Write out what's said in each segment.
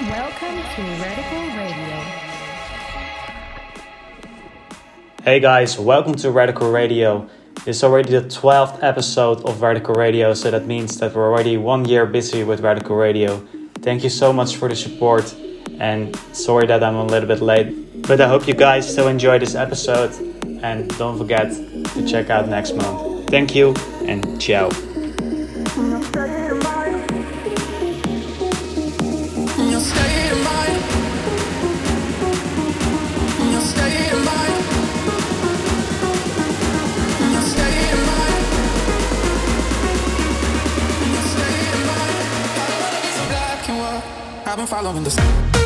Welcome to Radical Radio. Hey guys, welcome to Radical Radio. It's already the 12th episode of Radical Radio, so that means that we're already one year busy with Radical Radio. Thank you so much for the support, and sorry that I'm a little bit late, but I hope you guys still enjoy this episode, and don't forget to check out next month. Thank you, and ciao. I've been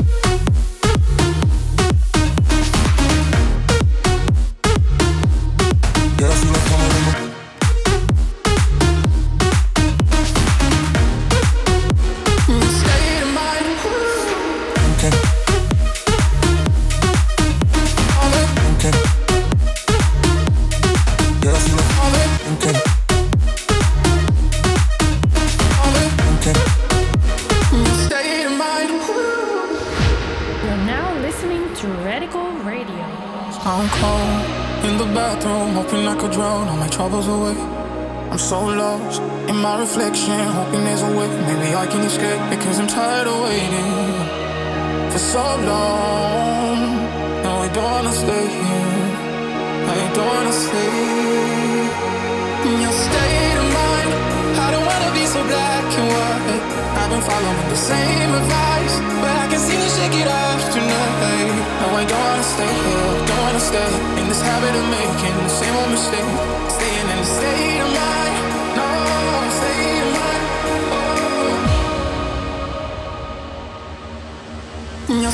stay in this habit of making the same old mistake. Staying in the state of mind, no, state of mind. Oh. In your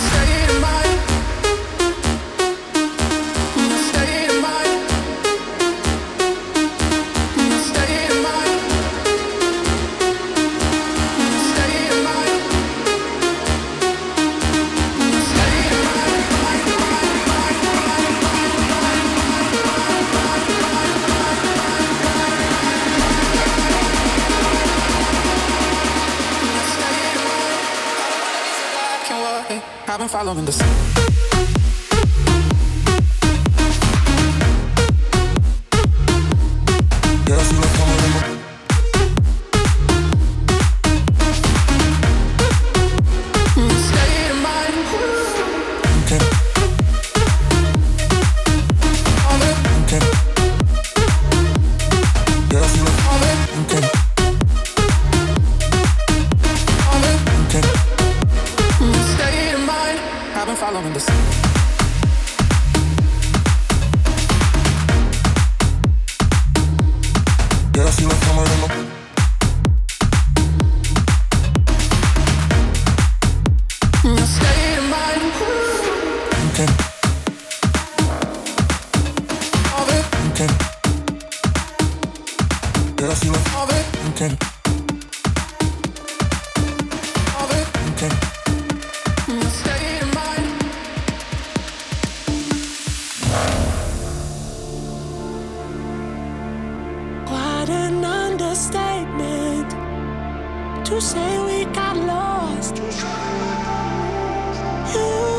understatement to say we got lost. You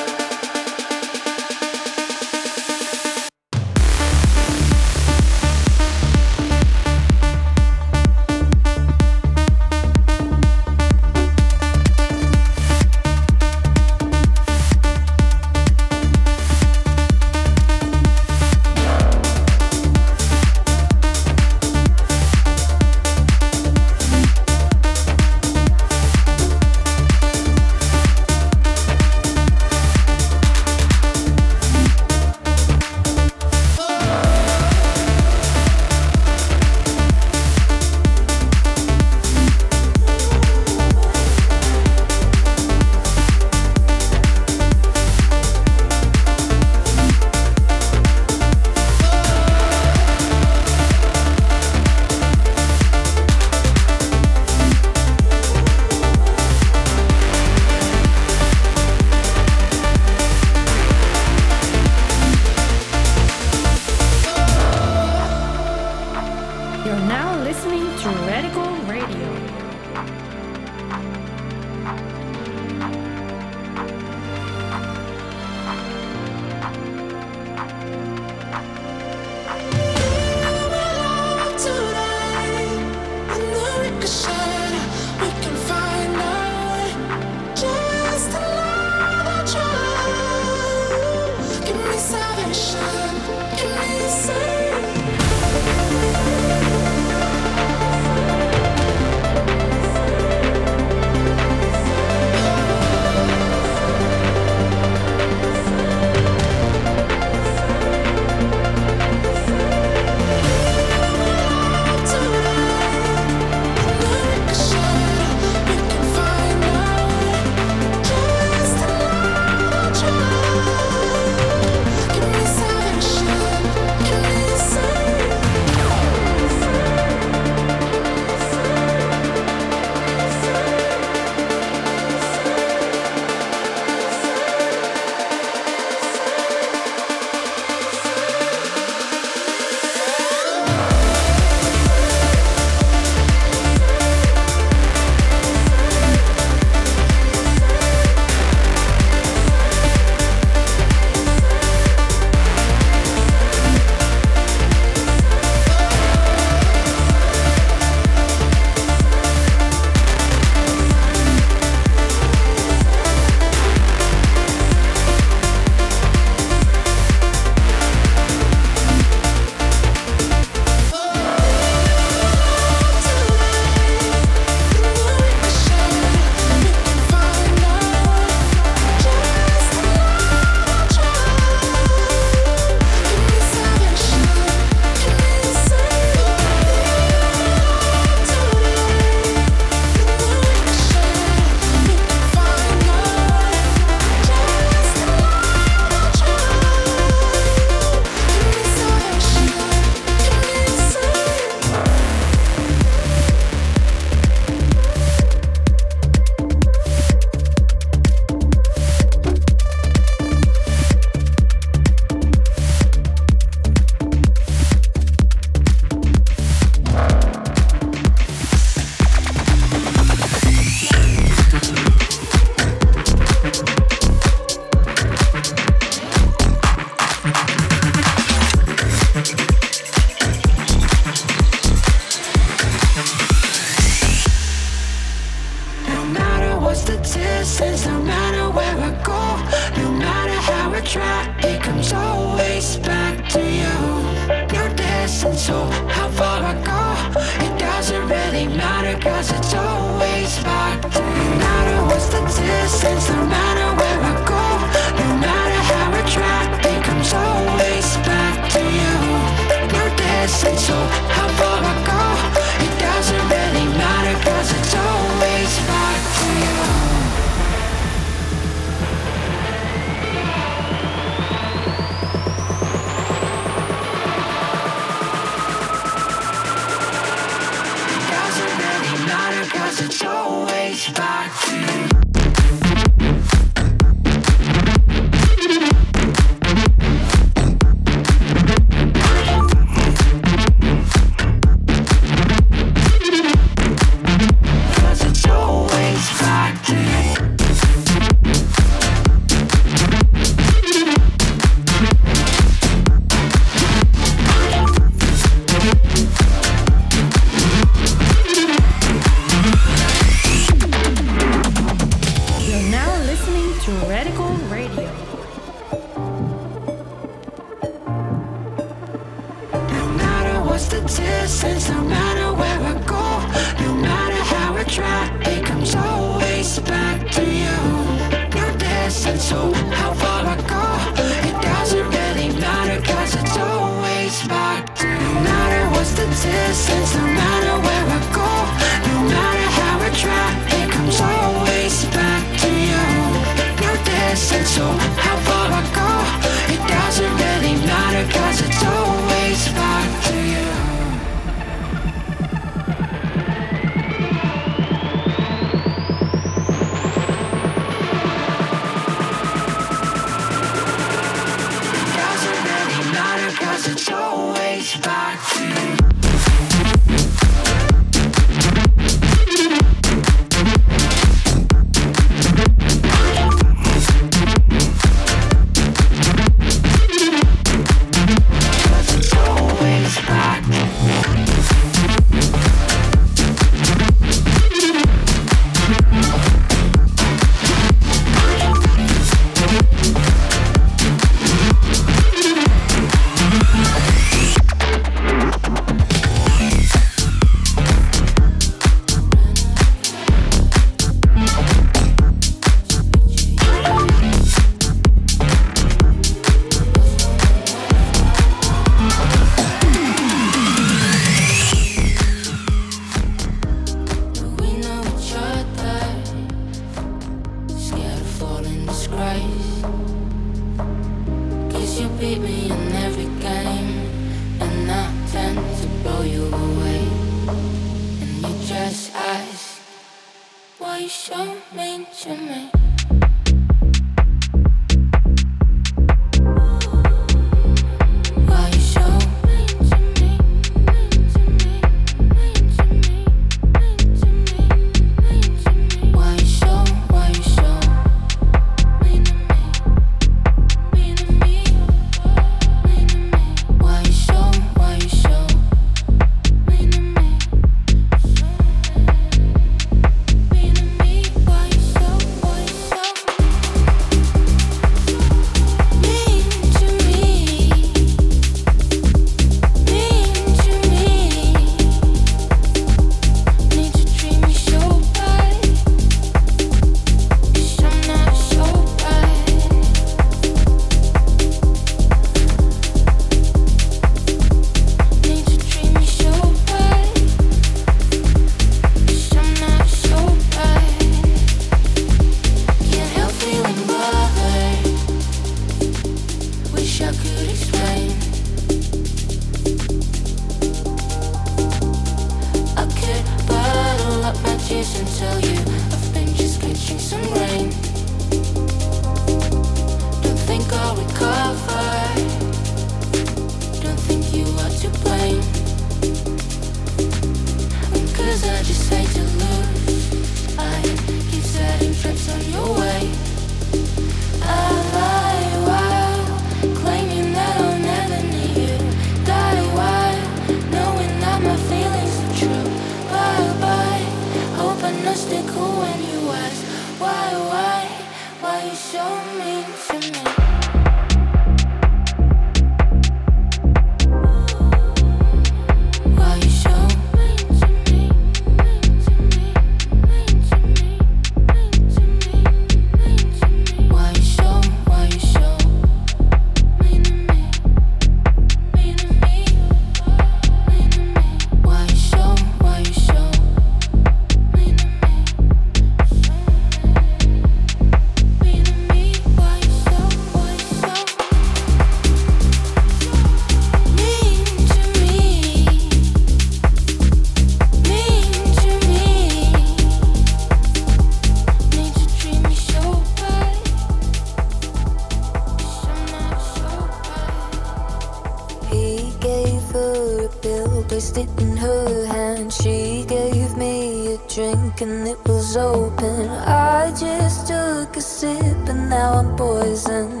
placed it in her hand. She gave me a drink and it was open. I just took a sip and now I'm poisoned.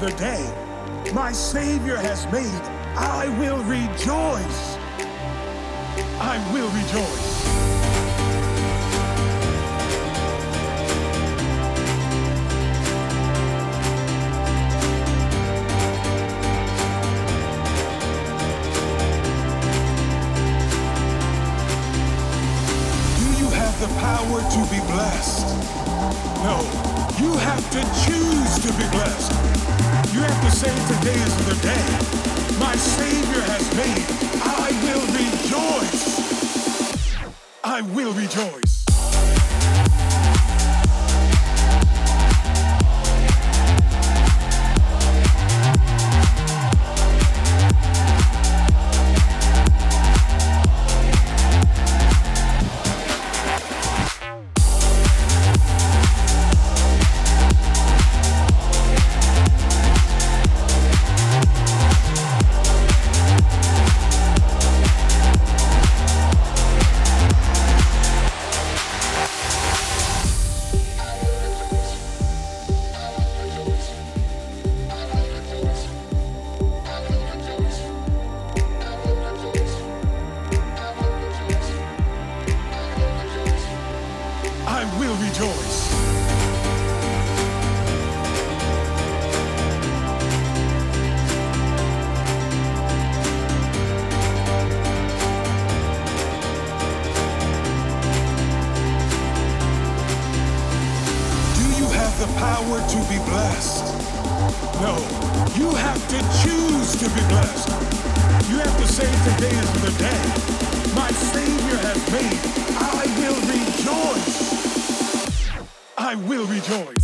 The day my Savior has made. I will rejoice. I will rejoice. Do you have the power to be blessed. No, you have to choose to be blessed. You have to say today is the day my Savior has made. I will rejoice. I will rejoice. I will rejoice.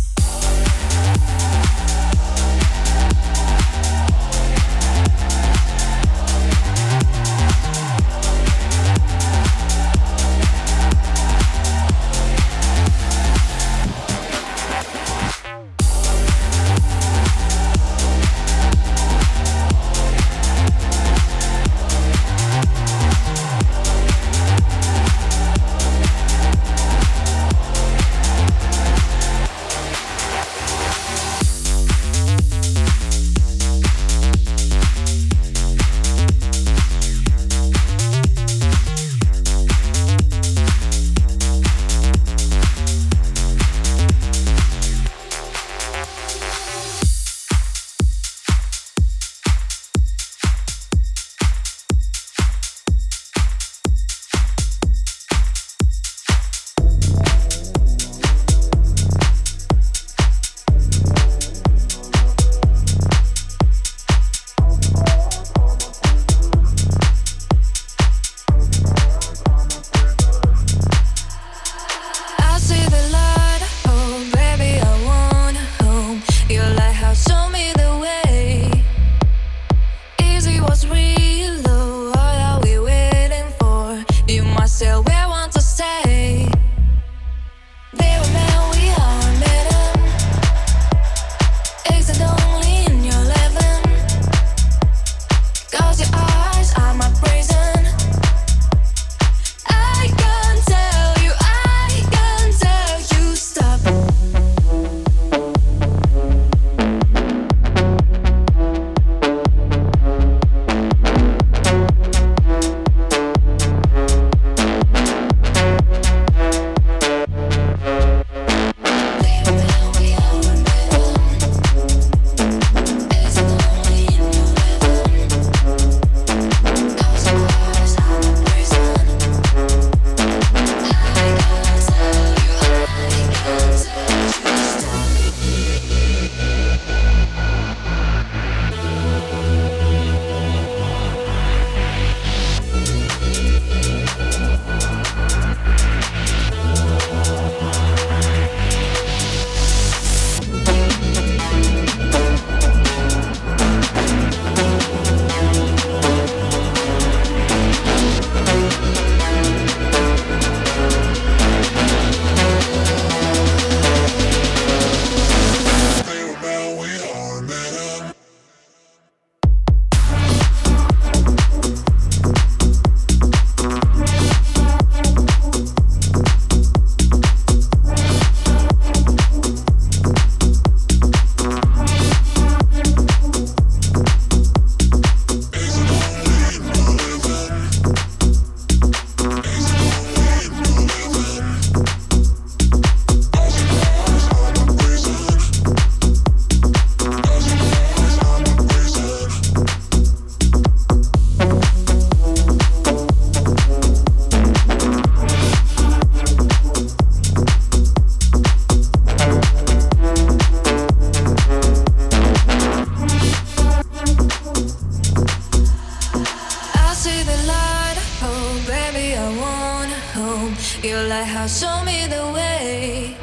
Your lighthouse show me the way.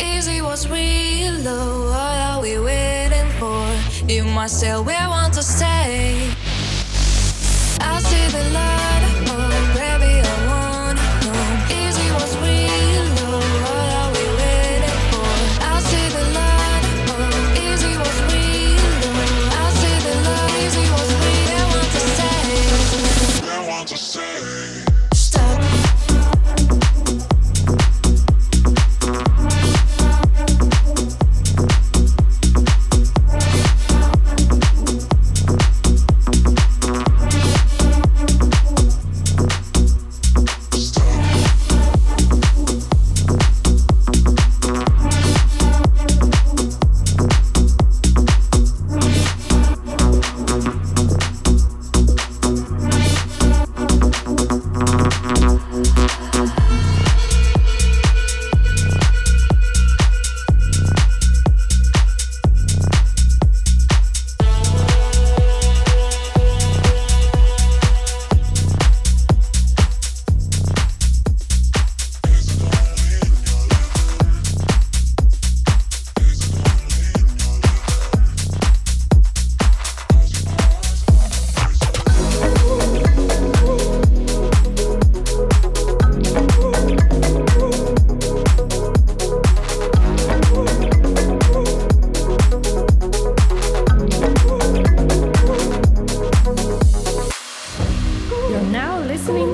Easy was real, low. What are we waiting for? You must tell where I want to stay. I see the light.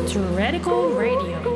to Radical Radio.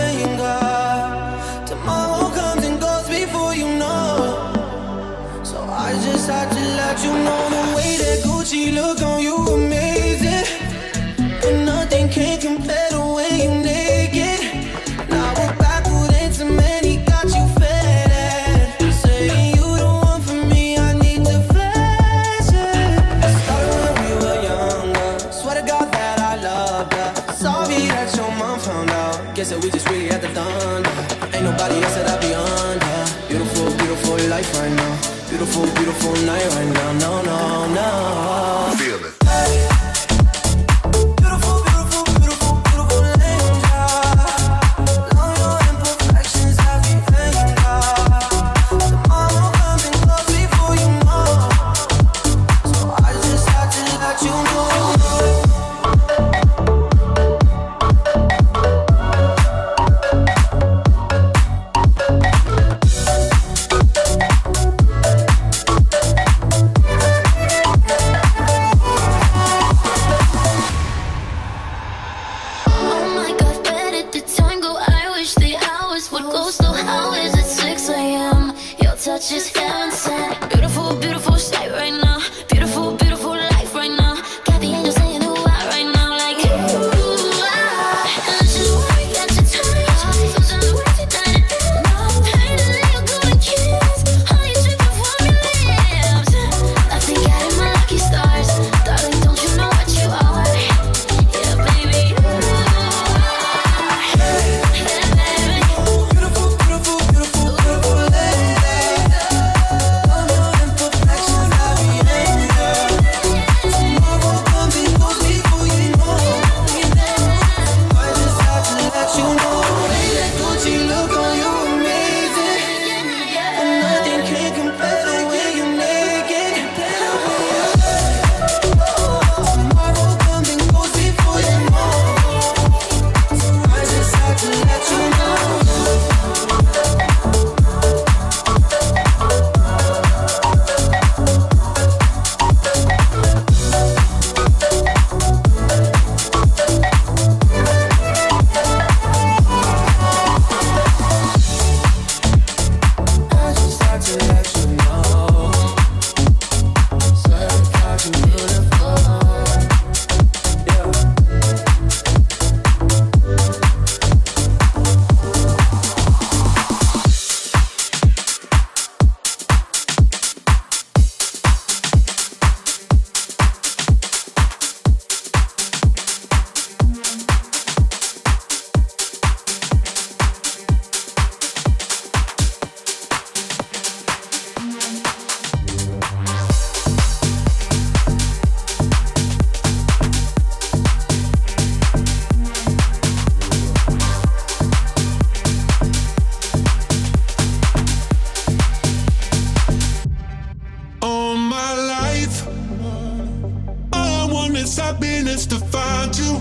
it's happiness to find you.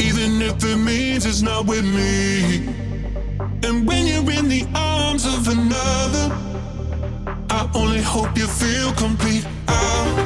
Even if it means it's not with me. And when you're in the arms of another, I only hope you feel complete. I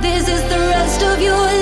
This is the rest of your life.